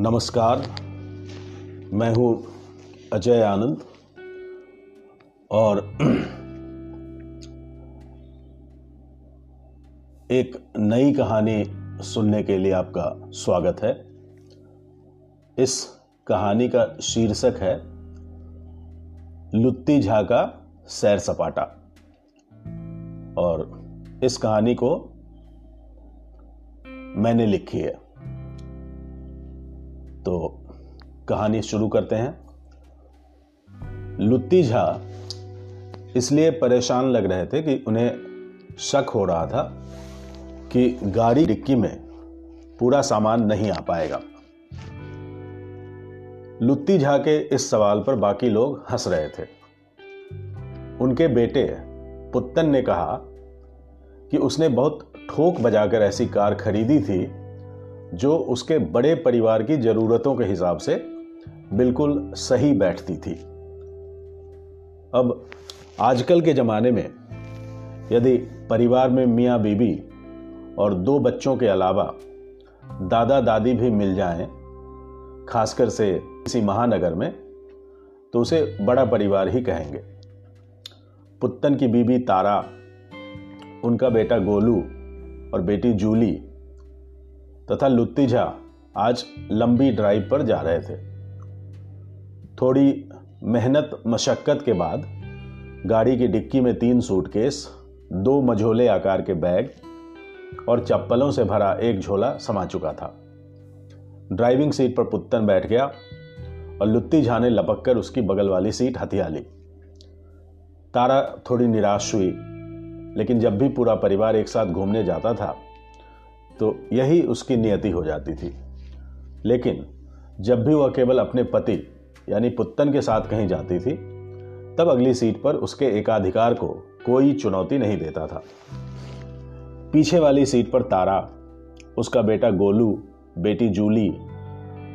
नमस्कार। मैं हूँ अजय आनंद और एक नई कहानी सुनने के लिए आपका स्वागत है। इस कहानी का शीर्षक है, लुत्ती झा का सैर सपाटा। और इस कहानी को मैंने लिखी है। तो कहानी शुरू करते हैं। लुत्ती झा इसलिए परेशान लग रहे थे कि उन्हें शक हो रहा था कि गाड़ी डिक्की में पूरा सामान नहीं आ पाएगा। लुत्ती झा के इस सवाल पर बाकी लोग हंस रहे थे। उनके बेटे पुत्तन ने कहा कि उसने बहुत ठोक बजाकर ऐसी कार खरीदी थी जो उसके बड़े परिवार की जरूरतों के हिसाब से बिल्कुल सही बैठती थी। अब आजकल के ज़माने में यदि परिवार में मियाँ बीबी और दो बच्चों के अलावा दादा दादी भी मिल जाएँ, खासकर से किसी महानगर में तो उसे बड़ा परिवार ही कहेंगे। पुत्तन की बीबी तारा उनका बेटा गोलू और बेटी जूली तथा लुत्ती झा आज लंबी ड्राइव पर जा रहे थे। थोड़ी मेहनत, मशक्कत के बाद गाड़ी की डिक्की में तीन सूटकेस, दो मझोले आकार के बैग और चप्पलों से भरा एक झोला समा चुका था। ड्राइविंग सीट पर पुत्तन बैठ गया और लुत्ती झा ने लपक कर उसकी बगल वाली सीट हथिया ली। तारा थोड़ी निराश हुई, लेकिन जब भी पूरा परिवार एक साथ घूमने जाता था तो यही उसकी नियति हो जाती थी। लेकिन जब भी वह केवल अपने पति, यानी पुत्तन के साथ कहीं जाती थी, तब अगली सीट पर उसके एकाधिकार को कोई चुनौती नहीं देता था। पीछे वाली सीट पर तारा, उसका बेटा गोलू, बेटी जूली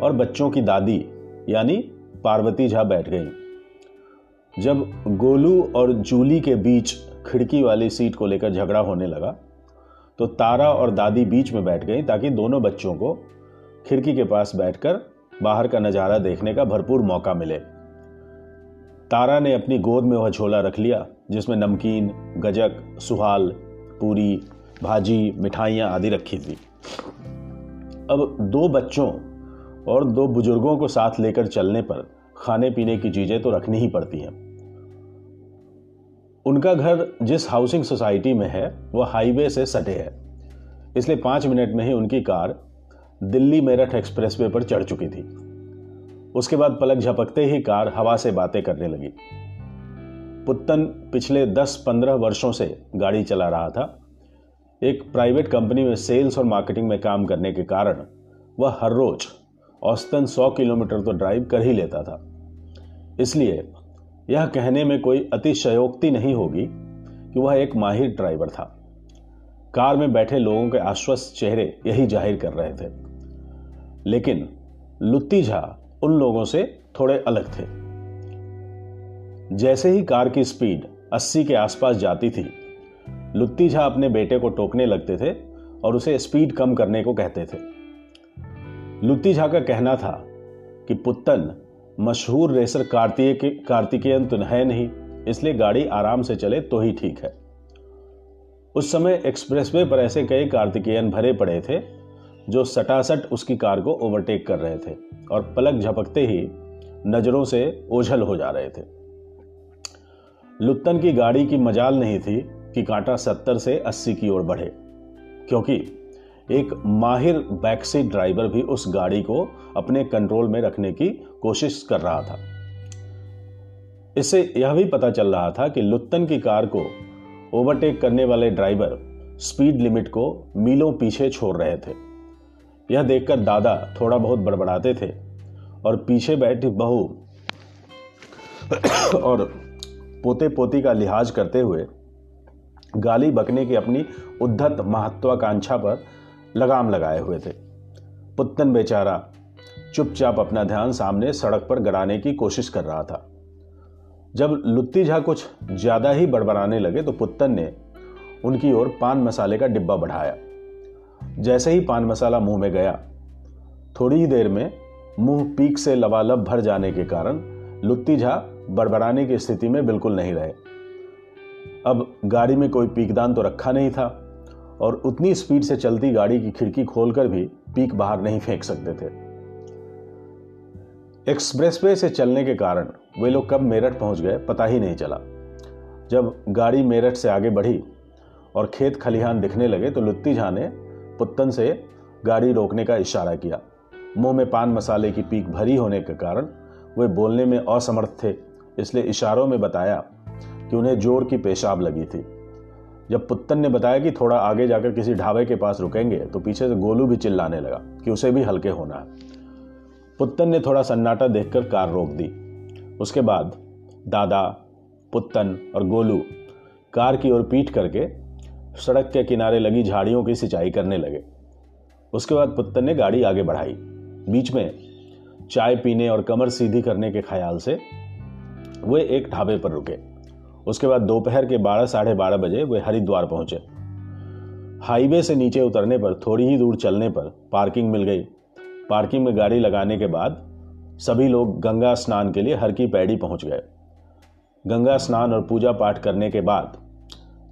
और बच्चों की दादी, यानी पार्वती झा बैठ गई। जब गोलू और जूली के बीच खिड़की वाली सीट को लेकर झगड़ा होने लगा तो तारा और दादी बीच में बैठ गई ताकि दोनों बच्चों को खिड़की के पास बैठकर बाहर का नज़ारा देखने का भरपूर मौका मिले। तारा ने अपनी गोद में वह झोला रख लिया, जिसमें नमकीन, गजक, सुहाल, पूरी, भाजी, मिठाइयाँ आदि रखी थी। अब दो बच्चों और दो बुज़ुर्गों को साथ लेकर चलने पर खाने पीने की चीज़ें तो रखनी ही पड़ती हैं। उनका घर जिस हाउसिंग सोसाइटी में है, वह हाईवे से सटे है। इसलिए पाँच मिनट में ही उनकी कार दिल्ली मेरठ एक्सप्रेसवे पर चढ़ चुकी थी। उसके बाद पलक झपकते ही कार हवा से बातें करने लगी। पुत्तन पिछले 10-15 वर्षों से गाड़ी चला रहा था। एक प्राइवेट कंपनी में सेल्स और मार्केटिंग में काम करने के कारण वह हर रोज औसतन 100 किलोमीटर तो ड्राइव कर ही लेता था। इसलिए यह कहने में कोई अतिशयोक्ति नहीं होगी कि वह एक माहिर ड्राइवर था। कार में बैठे लोगों के आश्वस्त चेहरे यही ज़ाहिर कर रहे थे। लेकिन लुत्ती झा उन लोगों से थोड़े अलग थे। जैसे ही कार की स्पीड 80 के आसपास जाती थी, लुत्ती झा अपने बेटे को टोकने लगते थे और उसे स्पीड कम करने को कहते थे। लुत्ती झा का कहना था कि पुत्तन मशहूर रेसर कार्तिके कार्तिकेयन तो है नहीं, इसलिए गाड़ी आराम से चले तो ही ठीक है। उस समय एक्सप्रेसवे पर ऐसे कई कार्तिकेयन भरे पड़े थे, जो सटासट उसकी कार को ओवरटेक कर रहे थे और पलक झपकते ही नज़रों से ओझल हो जा रहे थे। लुत्तन की गाड़ी की मजाल नहीं थी कि कांटा सत्तर से अस्सी की ओर बढ़े, क्योंकि एक माहिर बैकसीट ड्राइवर भी उस गाड़ी को अपने कंट्रोल में रखने की कोशिश कर रहा था। इससे यह भी पता चल रहा था कि लुत्तन की कार को ओवरटेक करने वाले ड्राइवर स्पीड लिमिट को मीलों पीछे छोड़ रहे थे। यह देखकर दादा थोड़ा बहुत बड़बड़ाते थे और पीछे बैठी बहू और पोते पोती का लिहाज करते हुए गाली बकने की अपनी उद्धत महत्वाकांक्षा पर लगाम लगाए हुए थे। पुत्तन बेचारा चुपचाप अपना ध्यान सामने सड़क पर गड़ाने की कोशिश कर रहा था। जब लुत्ती झा कुछ ज़्यादा ही बड़बड़ाने लगे तो पुत्तन ने उनकी ओर पान मसाले का डिब्बा बढ़ाया। जैसे ही पान मसाला मुँह में गया, थोड़ी ही देर में मुँह पीक से लबालब भर जाने के कारण लुत्ती झा बड़बड़ाने की स्थिति में बिल्कुल नहीं रहे। अब गाड़ी में कोई पीकदान तो रखा नहीं था। और उतनी स्पीड से चलती गाड़ी की खिड़की खोलकर भी पीक बाहर नहीं फेंक सकते थे। एक्सप्रेसवे से चलने के कारण वे लोग कब मेरठ पहुँच गए पता ही नहीं चला। जब गाड़ी मेरठ से आगे बढ़ी और खेत खलिहान दिखने लगे तो लुत्ती झा ने पुत्तन से गाड़ी रोकने का इशारा किया। मुँह में पान मसाले की पीक भरी होने के कारण वे बोलने में असमर्थ थे, इसलिए इशारों में बताया कि उन्हें ज़ोर की पेशाब लगी थी। जब पुत्तन ने बताया कि थोड़ा आगे जाकर किसी ढाबे के पास रुकेंगे तो पीछे से गोलू भी चिल्लाने लगा कि उसे भी हल्के होना है। पुत्तन ने थोड़ा सन्नाटा देखकर कार रोक दी। उसके बाद दादा, पुत्तन और गोलू कार की ओर पीट करके सड़क के किनारे लगी झाड़ियों की सिंचाई करने लगे। उसके बाद पुत्तन ने गाड़ी आगे बढ़ाई। बीच में चाय पीने और कमर सीधी करने के ख्याल से वे एक ढाबे पर रुके। उसके बाद दोपहर के बारह, साढ़े बारह बजे वे हरिद्वार पहुँचे। हाईवे से नीचे उतरने पर, थोड़ी ही दूर चलने पर पार्किंग मिल गई। पार्किंग में गाड़ी लगाने के बाद सभी लोग गंगा स्नान के लिए हर की पैड़ी पहुँच गए। गंगा स्नान और पूजा पाठ करने के बाद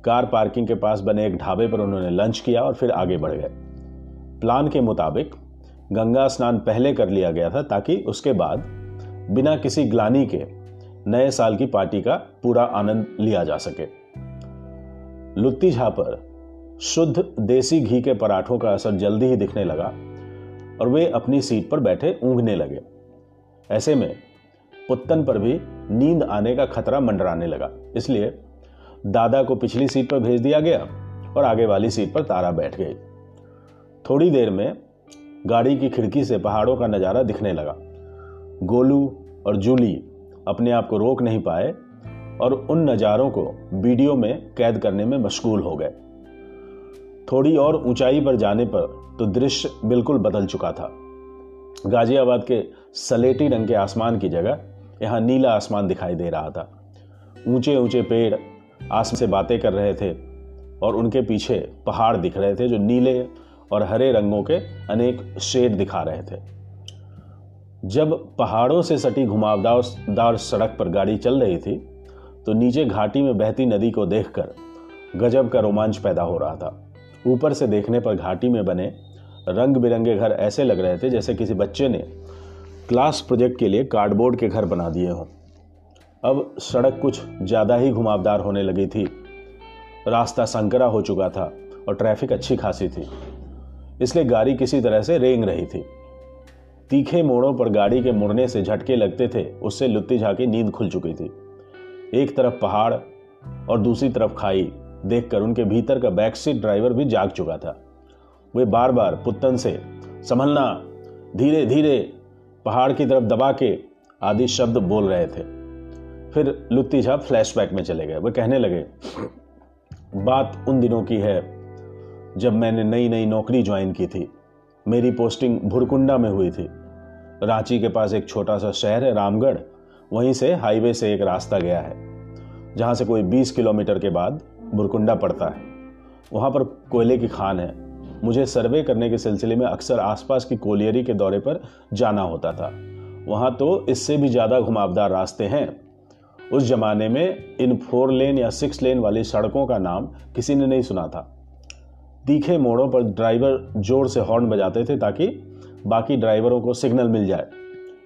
कार पार्किंग के पास बने एक ढाबे पर उन्होंने लंच किया और फिर आगे बढ़ गए। प्लान के मुताबिक गंगा स्नान पहले कर लिया गया था ताकि उसके बाद बिना किसी ग्लानी के नए साल की पार्टी का पूरा आनंद लिया जा सके। लुत्ती झा पर शुद्ध देसी घी के पराठों का असर जल्दी ही दिखने लगा और वे अपनी सीट पर बैठे ऊँगने लगे। ऐसे में पुत्तन पर भी नींद आने का खतरा मंडराने लगा। इसलिए दादा को पिछली सीट पर भेज दिया गया और आगे वाली सीट पर तारा बैठ गई। थोड़ी देर में गाड़ी की खिड़की से पहाड़ों का नज़ारा दिखने लगा। गोलू और जूली अपने आप को रोक नहीं पाए और उन नज़ारों को वीडियो में कैद करने में मशगूल हो गए। थोड़ी और ऊंचाई पर जाने पर तो दृश्य बिल्कुल बदल चुका था। गाजियाबाद के सलेटी रंग के आसमान की जगह यहाँ नीला आसमान दिखाई दे रहा था। ऊँचे ऊँचे पेड़ आसमान से बातें कर रहे थे और उनके पीछे पहाड़ दिख रहे थे जो नीले और हरे रंगों के अनेक शेड दिखा रहे थे। जब पहाड़ों से सटी घुमावदार सड़क पर गाड़ी चल रही थी तो नीचे घाटी में बहती नदी को देखकर गजब का रोमांच पैदा हो रहा था। ऊपर से देखने पर घाटी में बने रंग बिरंगे घर ऐसे लग रहे थे जैसे किसी बच्चे ने क्लास प्रोजेक्ट के लिए कार्डबोर्ड के घर बना दिए हों। अब सड़क कुछ ज़्यादा ही घुमावदार होने लगी थी। रास्ता संकरा हो चुका था और ट्रैफ़िक अच्छी खासी थी, इसलिए गाड़ी किसी तरह से रेंग रही थी। तीखे मोड़ों पर गाड़ी के मुड़ने से झटके लगते थे। उससे लुत्ती झा की नींद खुल चुकी थी। एक तरफ़ पहाड़ और दूसरी तरफ़ खाई। देखकर उनके भीतर का बैक सीट ड्राइवर भी जाग चुका था। वे बार बार पुत्तन से, संभलना धीरे धीरे पहाड़ की तरफ़ दबा के, आदि शब्द बोल रहे थे। फिर लुत्ती झा फ्लैशबैक में चले गए। वे कहने लगे, बात उन दिनों की है, जब मैंने नई नई नौकरी ज्वाइन की थी। मेरी पोस्टिंग भुरकुंडा में हुई थी। रांची के पास एक छोटा सा शहर है, रामगढ़। वहीं से हाईवे से एक रास्ता गया है, जहाँ से कोई 20 किलोमीटर के बाद बुरकुंडा पड़ता है। वहाँ पर कोयले की खान है। मुझे सर्वे करने के सिलसिले में अक्सर आसपास की कोलियरी के दौरे पर जाना होता था। वहाँ तो इससे भी ज़्यादा घुमावदार रास्ते हैं। उस जमाने में इन फोर लेन या सिक्स लेन वाली सड़कों का नाम किसी ने नहीं सुना था। तीखे मोड़ों पर ड्राइवर ज़ोर से हॉर्न बजाते थे ताकि बाकी ड्राइवरों को सिग्नल मिल जाए।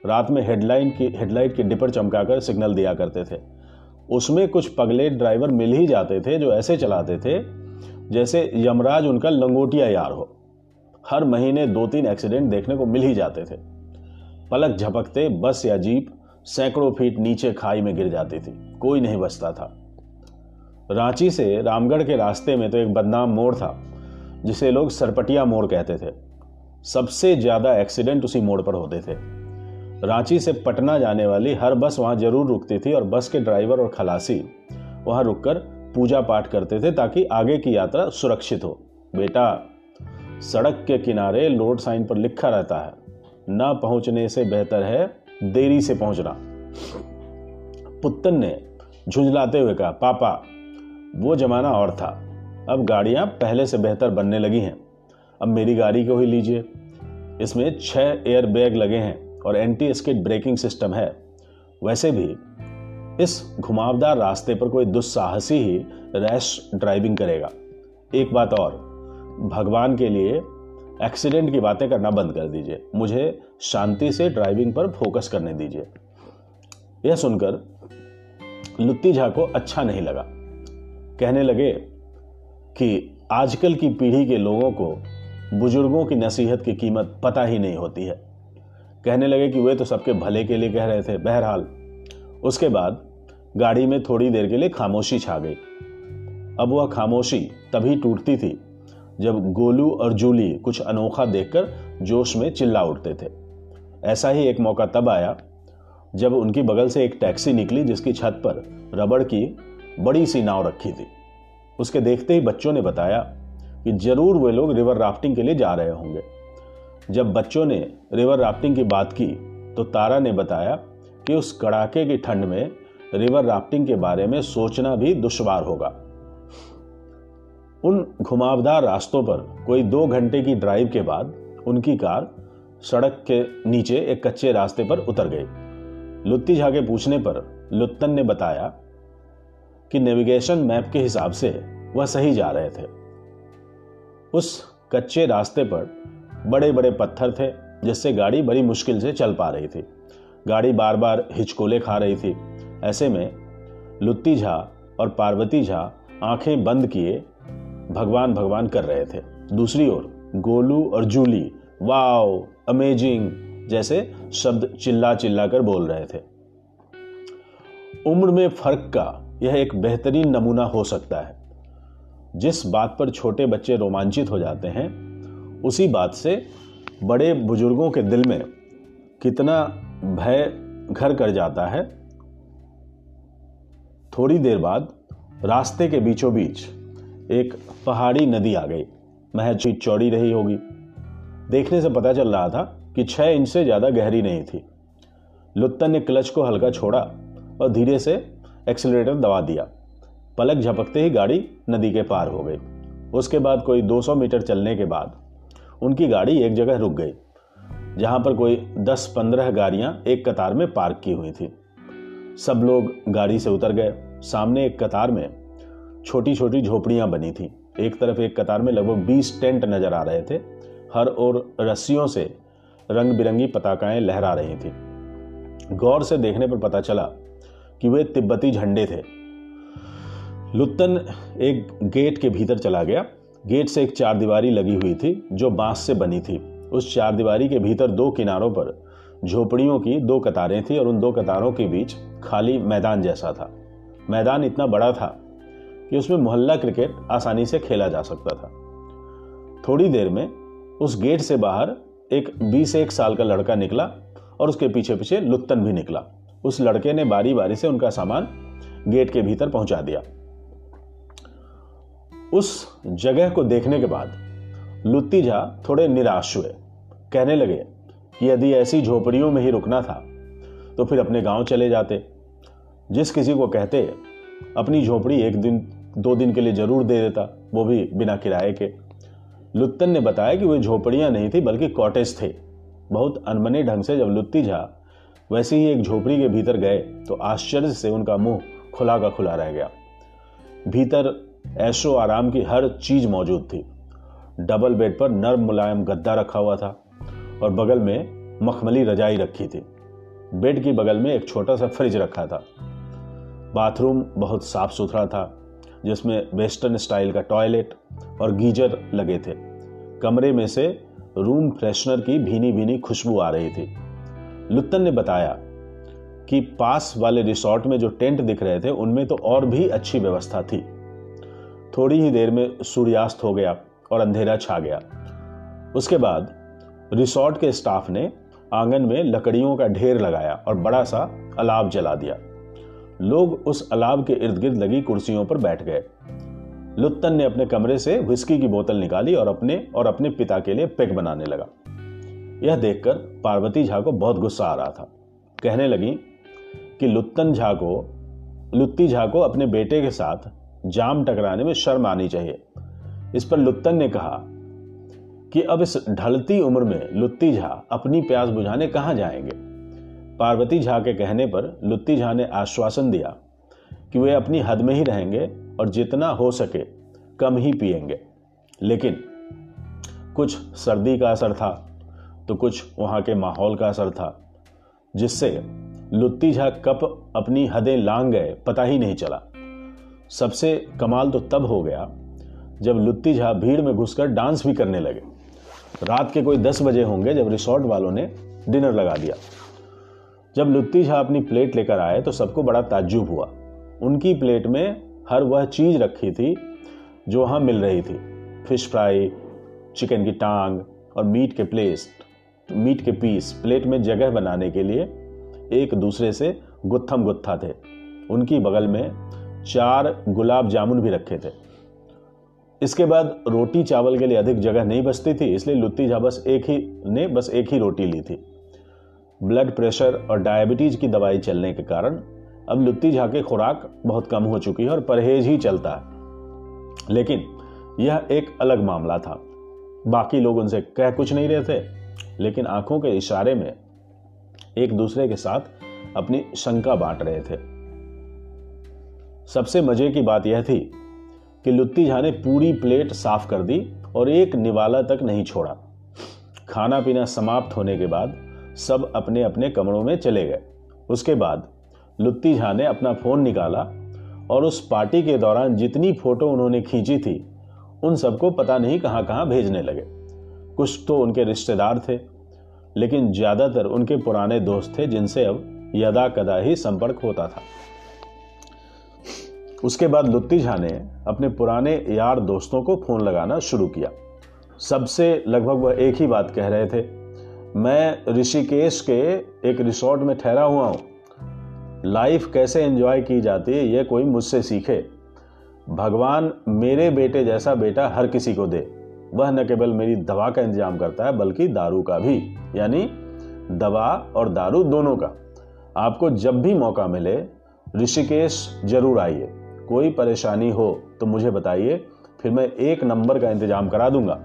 रात में हेडलाइन की, हेडलाइट के डिपर चमकाकर सिग्नल दिया करते थे। उसमें कुछ पगले ड्राइवर मिल ही जाते थे जो ऐसे चलाते थे, जैसे यमराज उनका लंगोटिया यार हो। हर महीने दो तीन एक्सीडेंट देखने को मिल ही जाते थे। पलक झपकते बस या जीप सैकड़ों फीट नीचे खाई में गिर जाती थी। कोई नहीं बचता था। रांची से रामगढ़ के रास्ते में तो एक बदनाम मोड़ था, जिसे लोग सरपटिया मोड़ कहते थे। सबसे ज़्यादा एक्सीडेंट उसी मोड़ पर होते थे। रांची से पटना जाने वाली हर बस वहाँ ज़रूर रुकती थी और बस के ड्राइवर और खलासी वहाँ रुककर पूजा पाठ करते थे ताकि आगे की यात्रा सुरक्षित हो। बेटा, सड़क के किनारे लोड साइन पर लिखा रहता है, ना पहुँचने से बेहतर है देरी से पहुँचना। पुत्तन ने झुंझलाते हुए कहा, पापा, वो जमाना और था। अब गाड़ियाँ पहले से बेहतर बनने लगी हैं। अब मेरी गाड़ी को ही लीजिए। इसमें छह एयर बैग लगे हैं और एंटी स्किड ब्रेकिंग सिस्टम है। वैसे भी, इस घुमावदार रास्ते पर कोई दुस्साहसी ही रैश ड्राइविंग करेगा। एक बात और, भगवान के लिए एक्सीडेंट की बातें करना बंद कर दीजिए। मुझे शांति से ड्राइविंग पर फोकस करने दीजिए। यह सुनकर लुत्ती झा को अच्छा नहीं लगा। कहने लगे कि आजकल की पीढ़ी के लोगों को बुज़ुर्गों की नसीहत की कीमत पता ही नहीं होती है। कहने लगे कि वे तो सबके भले के लिए कह रहे थे, बहरहाल। उसके बाद गाड़ी में थोड़ी देर के लिए खामोशी छा गई। अब वह खामोशी तभी टूटती थी जब गोलू और जूली कुछ अनोखा देखकर जोश में चिल्ला उठते थे। ऐसा ही एक मौका तब आया जब उनकी बगल से एक टैक्सी निकली जिसकी छत पर रबड़ की बड़ी सी नाव रखी थी। उसके देखते ही बच्चों ने बताया कि ज़रूर वे लोग रिवर राफ्टिंग के लिए जा रहे होंगे। जब बच्चों ने रिवर राफ्टिंग की बात की तो तारा ने बताया कि उस कड़ाके की ठंड में रिवर राफ्टिंग के बारे में सोचना भी दुश्वार होगा। उन घुमावदार रास्तों पर कोई दो घंटे की ड्राइव के बाद उनकी कार सड़क के नीचे एक कच्चे रास्ते पर उतर गई। लुत्ती झा के पूछने पर लुत्तन ने बताया कि नेविगेशन मैप के हिसाब से वह सही जा रहे थे। उस कच्चे रास्ते पर बड़े बड़े पत्थर थे, जिससे गाड़ी बड़ी मुश्किल से चल पा रही थी। गाड़ी बार बार हिचकोले खा रही थी। ऐसे में लुत्ती झा और पार्वती झा आँखें बंद किए भगवान भगवान कर रहे थे। दूसरी ओर गोलू और जूली, वाओ, अमेजिंग, जैसे शब्द चिल्ला चिल्ला कर बोल रहे थे। उम्र में फ़र्क का यह एक बेहतरीन नमूना हो सकता है। जिस बात पर छोटे बच्चे रोमांचित हो जाते हैं, उसी बात से बड़े बुज़ुर्गों के दिल में कितना भय घर कर जाता है। थोड़ी देर बाद रास्ते के बीचों बीच एक पहाड़ी नदी आ गई। महज चौड़ी रही होगी। देखने से पता चल रहा था कि छह इंच से ज़्यादा गहरी नहीं थी। लुत्तन ने क्लच को हल्का छोड़ा और धीरे से एक्सीलरेटर दबा दिया। पलक झपकते ही गाड़ी नदी के पार हो गई। उसके बाद कोई 200 मीटर चलने के बाद उनकी गाड़ी एक जगह रुक गई, जहाँ पर कोई 10-15 गाड़ियाँ एक कतार में पार्क की हुई थी। सब लोग गाड़ी से उतर गए। सामने एक कतार में छोटी छोटी झोपड़ियाँ बनी थी। एक तरफ़ एक कतार में लगभग बीस टेंट नज़र आ रहे थे। हर ओर रस्सियों से रंग बिरंगी पताकाएँ लहरा रही थी। गौर से देखने पर पता चला कि वे तिब्बती झंडे थे। लुत्तन एक गेट के भीतर चला गया। गेट से एक चार दीवारी लगी हुई थी, जो बाँस से बनी थी। उस चार दीवारी के भीतर दो किनारों पर झोपड़ियों की दो कतारें थी और उन दो कतारों के बीच खाली मैदान जैसा था। मैदान इतना बड़ा था कि उसमें मोहल्ला क्रिकेट आसानी से खेला जा सकता था। थोड़ी देर में उस गेट से बाहर एक बीस एक साल का लड़का निकला और उसके पीछे पीछे लुत्तन भी निकला। उस लड़के ने बारी बारी से उनका सामान गेट के भीतर पहुँचा दिया। उस जगह को देखने के बाद लुत्ती झा थोड़े निराश हुए। कहने लगे कि यदि ऐसी झोपड़ियों में ही रुकना था तो फिर अपने गाँव चले जाते। जिस किसी को कहते, अपनी झोपड़ी एक दिन, दो दिन के लिए ज़रूर दे देता, वो भी बिना किराए के। लुत्तन ने बताया कि वे झोपड़ियाँ नहीं थी, बल्कि कॉटेज थे। बहुत अनमने ढंग से जब लुत्ती झा वैसे ही एक झोपड़ी के भीतर गए तो आश्चर्य से उनका मुँह खुला का खुला रह गया। भीतर ऐशो आराम की हर चीज़ मौजूद थी। डबल बेड पर नर्म मुलायम गद्दा रखा हुआ था और बगल में मखमली रजाई रखी थी। बेड की बगल में एक छोटा सा फ्रिज रखा था। बाथरूम बहुत साफ़ सुथरा था, जिसमें वेस्टर्न स्टाइल का टॉयलेट और गीजर लगे थे। कमरे में से रूम फ्रेशनर की भीनी भीनी खुशबू आ रही थी। लुत्तन ने बताया कि पास वाले रिसोर्ट में जो टेंट दिख रहे थे, उनमें तो और भी अच्छी व्यवस्था थी। थोड़ी ही देर में सूर्यास्त हो गया और अंधेरा छा गया। उसके बाद रिसोर्ट के स्टाफ ने आँगन में लकड़ियों का ढेर लगाया और बड़ा सा अलाव जला दिया। लोग उस अलाव के इर्द गिर्द लगी कुर्सियों पर बैठ गए। लुत्तन ने अपने कमरे से विस्की की बोतल निकाली और अपने और अपने पिता के लिए पेग बनाने लगा। यह देखकर पार्वती झा को बहुत गुस्सा आ रहा था। कहने लगी कि लुत्तन झा को, लुत्ती झा को अपने बेटे के साथ जाम टकराने में शर्म आनी चाहिए। इस पर लुत्तन ने कहा कि अब इस ढलती उम्र में लुत्ती झा अपनी प्यास बुझाने कहाँ जाएँगे? पार्वती झा के कहने पर लुत्ती झा ने आश्वासन दिया कि वे अपनी हद में ही रहेंगे और जितना हो सके कम ही पिएँगे लेकिन कुछ सर्दी का असर था तो कुछ वहाँ के माहौल का असर था, जिससे लुत्ती झा कप अपनी हदें लांग गए, पता ही नहीं चला। सबसे कमाल तो तब हो गया जब लुत्ती झा भीड़ में घुसकर डांस भी करने लगे। रात के कोई दस बजे होंगे जब रिसोर्ट वालों ने डिनर लगा दिया। जब लुत्ती झा अपनी प्लेट लेकर आए तो सबको बड़ा ताज्जुब हुआ। उनकी प्लेट में हर वह चीज़ रखी थी जो वहाँ मिल रही थी। फ़िश फ्राई, चिकन की टांग और मीट के प्लेस मीट के पीस प्लेट में जगह बनाने के लिए एक दूसरे से गुत्थम गुत्था थे। उनकी बगल में चार गुलाब जामुन भी रखे थे। इसके बाद रोटी चावल के लिए अधिक जगह नहीं बचती थी, इसलिए लुत्ती झा बस एक ही, ने बस एक ही रोटी ली थी। ब्लड प्रेशर और डायबिटीज़ की दवाई चलने के कारण अब लुत्ती झा की खुराक बहुत कम हो चुकी है और परहेज ही चलता है। लेकिन यह एक अलग मामला था। बाकी लोग उनसे कह कुछ नहीं रहे थे, लेकिन आँखों के इशारे में एक दूसरे के साथ अपनी शंका बांट रहे थे। सबसे मज़े की बात यह थी कि लुत्ती झा ने पूरी प्लेट साफ़ कर दी और एक निवाला तक नहीं छोड़ा। खाना पीना समाप्त होने के बाद सब अपने अपने कमरों में चले गए। उसके बाद लुत्ती झा ने अपना फ़ोन निकाला और उस पार्टी के दौरान जितनी फ़ोटो उन्होंने खींची थी, उन सबको पता नहीं कहाँ कहाँ भेजने लगे। कुछ तो उनके रिश्तेदार थे, लेकिन ज़्यादातर उनके पुराने दोस्त थे जिनसे अब यदा कदा ही संपर्क होता था। उसके बाद लुत्ती झा ने अपने पुराने यार दोस्तों को फ़ोन लगाना शुरू किया। सबसे लगभग वह एक ही बात कह रहे थे, मैं ऋषिकेश के एक रिसोर्ट में ठहरा हुआ हूँ। लाइफ कैसे एंजॉय की जाती है यह कोई मुझसे सीखे। भगवान मेरे बेटे जैसा बेटा हर किसी को दे। वह न केवल मेरी दवा का इंतज़ाम करता है, बल्कि दारू का भी, यानी दवा और दारू दोनों का। आपको जब भी मौका मिले, ऋषिकेश ज़रूर आइए। कोई परेशानी हो तो मुझे बताइए, फिर मैं एक नंबर का इंतज़ाम करा दूँगा।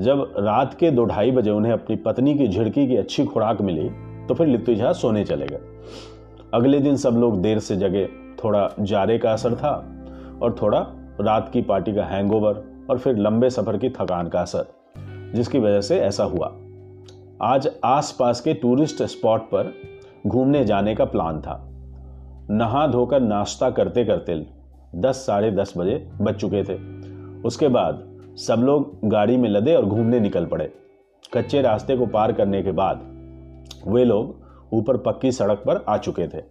जब रात के दो ढाई बजे उन्हें अपनी पत्नी की झिड़की की अच्छी खुराक मिली तो फिर लिट्टू झा सोने चले गए। अगले दिन सब लोग देर से जगे, थोड़ा जारे का असर था और थोड़ा रात की पार्टी का हैंगओवर और फिर लंबे सफ़र की थकान का असर, जिसकी वजह से ऐसा हुआ। आज आसपास के टूरिस्ट स्पॉट पर घूमने जाने का प्लान था। नहा धोकर नाश्ता करते करते दस, साढ़े दस बजे बज चुके थे। उसके बाद सब लोग गाड़ी में लदे और घूमने निकल पड़े। कच्चे रास्ते को पार करने के बाद वे लोग ऊपर पक्की सड़क पर आ चुके थे।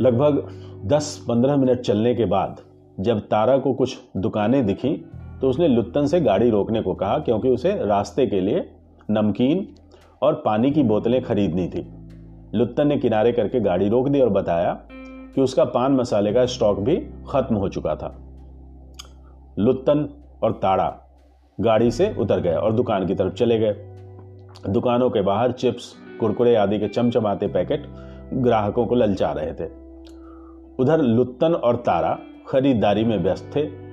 लगभग 10-15 मिनट चलने के बाद जब तारा को कुछ दुकानें दिखी तो उसने लुत्तन से गाड़ी रोकने को कहा, क्योंकि उसे रास्ते के लिए नमकीन और पानी की बोतलें खरीदनी थी। लुत्तन ने किनारे करके गाड़ी रोक दी और बताया कि उसका पान मसाले का स्टॉक भी खत्म हो चुका था। लुत्तन और ताड़ा गाड़ी से उतर गए और दुकान की तरफ़ चले गए। दुकानों के बाहर चिप्स, कुरकुरे आदि के चमचमाते पैकेट ग्राहकों को ललचा रहे थे। उधर लुत्तन और तारा खरीदारी में व्यस्त थे।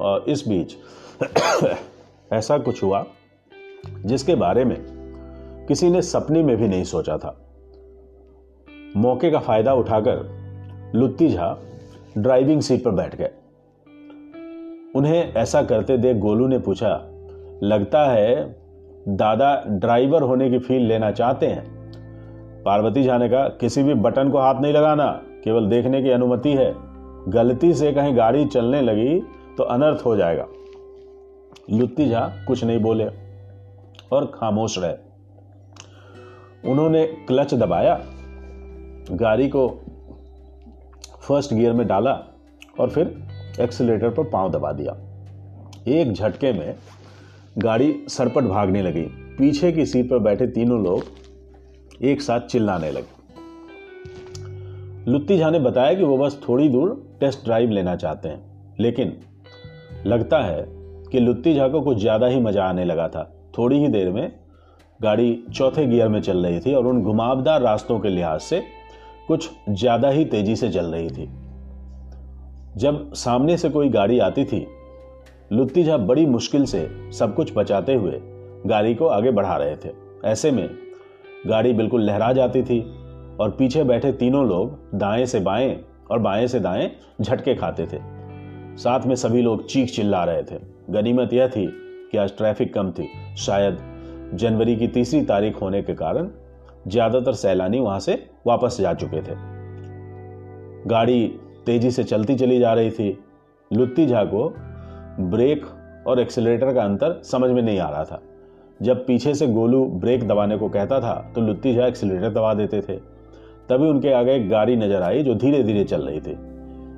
और इस बीच ऐसा कुछ हुआ जिसके बारे में किसी ने सपने में भी नहीं सोचा था। मौके का फ़ायदा उठाकर लुत्ती झा ड्राइविंग सीट पर बैठ गए। उन्हें ऐसा करते देख गोलू ने पूछा, लगता है दादा ड्राइवर होने की फील लेना चाहते हैं? पार्वती झा ने कहा, किसी भी बटन को हाथ नहीं लगाना, केवल देखने की अनुमति है। गलती से कहीं गाड़ी चलने लगी तो अनर्थ हो जाएगा। लुत्ती झा कुछ नहीं बोले और खामोश रहे। उन्होंने क्लच दबाया। गाड़ी को फ़र्स्ट गियर में डाला और फिर एक्सीलेटर पर पाँव दबा दिया। एक झटके में गाड़ी सरपट भागने लगी। पीछे की सीट पर बैठे तीनों लोग एक साथ चिल्लाने लगे। लुत्ती झा ने बताया कि वो बस थोड़ी दूर टेस्ट ड्राइव लेना चाहते हैं, लेकिन लगता है कि लुत्ती झा को कुछ ज़्यादा ही मज़ा आने लगा था। थोड़ी ही देर में गाड़ी चौथे गियर में चल रही थी और उन घुमावदार रास्तों के लिहाज से कुछ ज़्यादा ही तेज़ी से चल रही थी। जब सामने से कोई गाड़ी आती थी लुत्ती झा बड़ी मुश्किल से सब कुछ बचाते हुए गाड़ी को आगे बढ़ा रहे थे। ऐसे में गाड़ी बिल्कुल लहरा जाती थी और पीछे बैठे तीनों लोग दाएँ से बाएँ और बाएँ से दाएँ झटके खाते थे। साथ में सभी लोग चीख चिल्ला रहे थे। गनीमत यह थी कि आज ट्रैफ़िक कम थी। शायद जनवरी की तीसरी तारीख होने के कारण ज़्यादातर सैलानी वहाँ से वापस जा चुके थे। गाड़ी तेज़ी से चलती चली जा रही थी। लुत्ती झा को ब्रेक और एक्सीलरेटर का अंतर समझ में नहीं आ रहा था। जब पीछे से गोलू ब्रेक दबाने को कहता था तो लुत्ती झा एक्सीलरेटर दबा देते थे। तभी उनके आगे एक गाड़ी नज़र आई जो धीरे धीरे चल रही थी।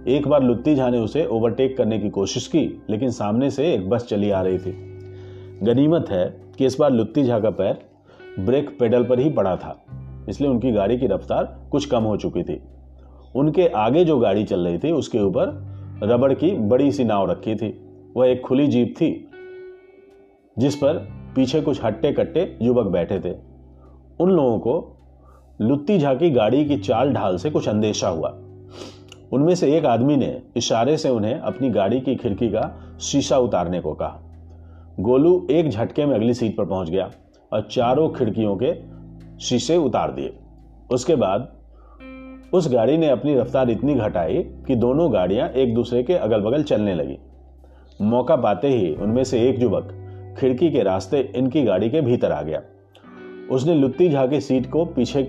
एक बार लुत्ती झा ने उसे ओवरटेक करने की कोशिश की, लेकिन सामने से एक बस चली आ रही थी। गनीमत है कि इस बार लुत्ती झा का पैर ब्रेक पेडल पर ही पड़ा था। इसलिए उनकी गाड़ी की रफ्तार कुछ कम हो चुकी थी। उनके आगे जो गाड़ी चल रही थी, उसके ऊपर रबड़ की बड़ी सी नाव रखी थी। वह एक खुली जीप थी, जिस पर पीछे कुछ हट्टे कट्टे युवक बैठे थे। उन लोगों को लुत्ती झा की गाड़ी की चाल ढाल से कुछ अंदेशा हुआ। उनमें से एक आदमी ने इशारे से उन्हें अपनी गाड़ी की खिड़की का शीशा उतारने को कहा। गोलू एक झटके में अगली सीट पर पहुँच गया और चारों खिड़कियों के शीशे उतार दिए। उसके बाद उस गाड़ी ने अपनी रफ्तार इतनी घटाई कि दोनों गाड़ियाँ एक दूसरे के अगल बगल चलने लगी। मौका पाते ही उनमें से एक युवक खिड़की के रास्ते इनकी गाड़ी के भीतर आ गया। उसने लुत्ती झा की सीट को पीछे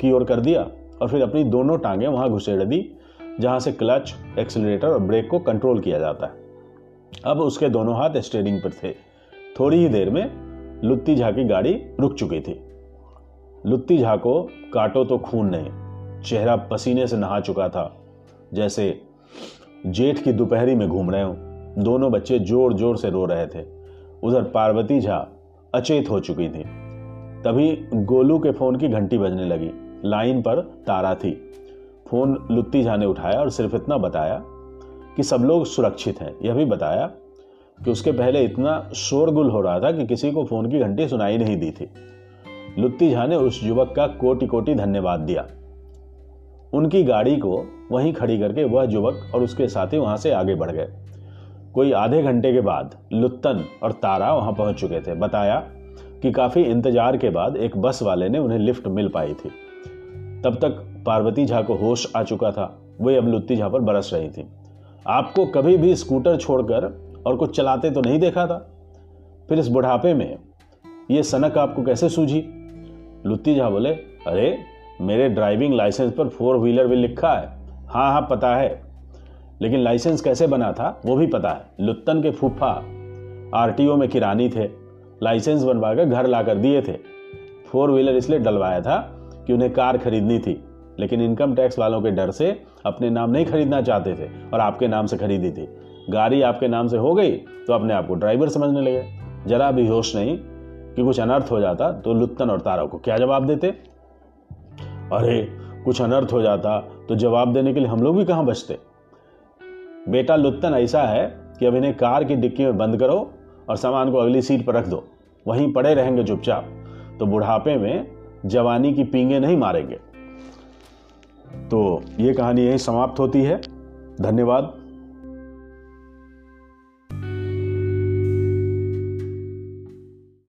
की ओर कर दिया और फिर अपनी दोनों टांगे वहाँ घुसेड़ दी, जहाँ से क्लच, एक्सीलरेटर और ब्रेक को कंट्रोल किया जाता है। अब उसके दोनों हाथ स्टेयरिंग पर थे। थोड़ी ही देर में लुत्ती झा की गाड़ी रुक चुकी थी। लुत्ती झा को काटो तो खून नहीं। चेहरा पसीने से नहा चुका था। जैसे जेठ की दोपहरी में घूम रहे हो। दोनों बच्चे ज़ोर ज़ोर से रो रहे थे। उधर पार्वती झा अचेत हो चुकी थी। तभी गोलू के फ़ोन की घंटी बजने लगी। लाइन पर तारा थी। फ़ोन लुत्ती झा ने उठाया और सिर्फ़ इतना बताया कि सब लोग सुरक्षित हैं। यह भी बताया कि उसके पहले इतना शोरगुल हो रहा था कि किसी को फ़ोन की घंटी सुनाई नहीं दी थी। लुत्ती झा ने उस युवक का कोटि कोटि धन्यवाद दिया। उनकी गाड़ी को वहीं खड़ी करके वह युवक और उसके साथी वहाँ से आगे बढ़ गए। कोई आधे घंटे के बाद लुत्तन और तारा वहाँ पहुँच चुके थे। बताया कि काफ़ी इंतज़ार के बाद एक बस वाले ने उन्हें लिफ्ट मिल पाई थी। तब तक पार्वती झा को होश आ चुका था। वही अब लुत्ती झा पर बरस रही थी। आपको कभी भी स्कूटर छोड़कर और कुछ चलाते तो नहीं देखा था? फिर इस बुढ़ापे में ये सनक आपको कैसे सूझी? लुत्ती झा बोले, अरे, मेरे ड्राइविंग लाइसेंस पर फोर व्हीलर भी लिखा है। हाँ हाँ पता है। लेकिन लाइसेंस कैसे बना था, वो भी पता है। लुत्तन के फूफा आरटीओ में किरानी थे। लाइसेंस बनवा कर घर ला कर दिए थे। फोर व्हीलर इसलिए डलवाया था कि उन्हें कार खरीदनी थी। लेकिन इनकम टैक्स वालों के डर से अपने नाम नहीं खरीदना चाहते थे और आपके नाम से खरीदी थी। गाड़ी आपके नाम से हो गई तो अपने आप को ड्राइवर समझने लगे। जरा भी होश नहीं कि कुछ अनर्थ हो जाता तो लुत्तन और तारा को क्या जवाब देते? अरे, कुछ अनर्थ हो जाता तो जवाब देने के लिए हम लोग भी कहाँ बचते? बेटा लुत्तन ऐसा है कि अब इन्हें कार की डिक्की में बंद करो और सामान को अगली सीट पर रख दो। वहीं पड़े रहेंगे चुपचाप। तो बुढ़ापे में जवानी की पींगे नहीं मारेंगे। तो ये कहानी यही समाप्त होती है। धन्यवाद।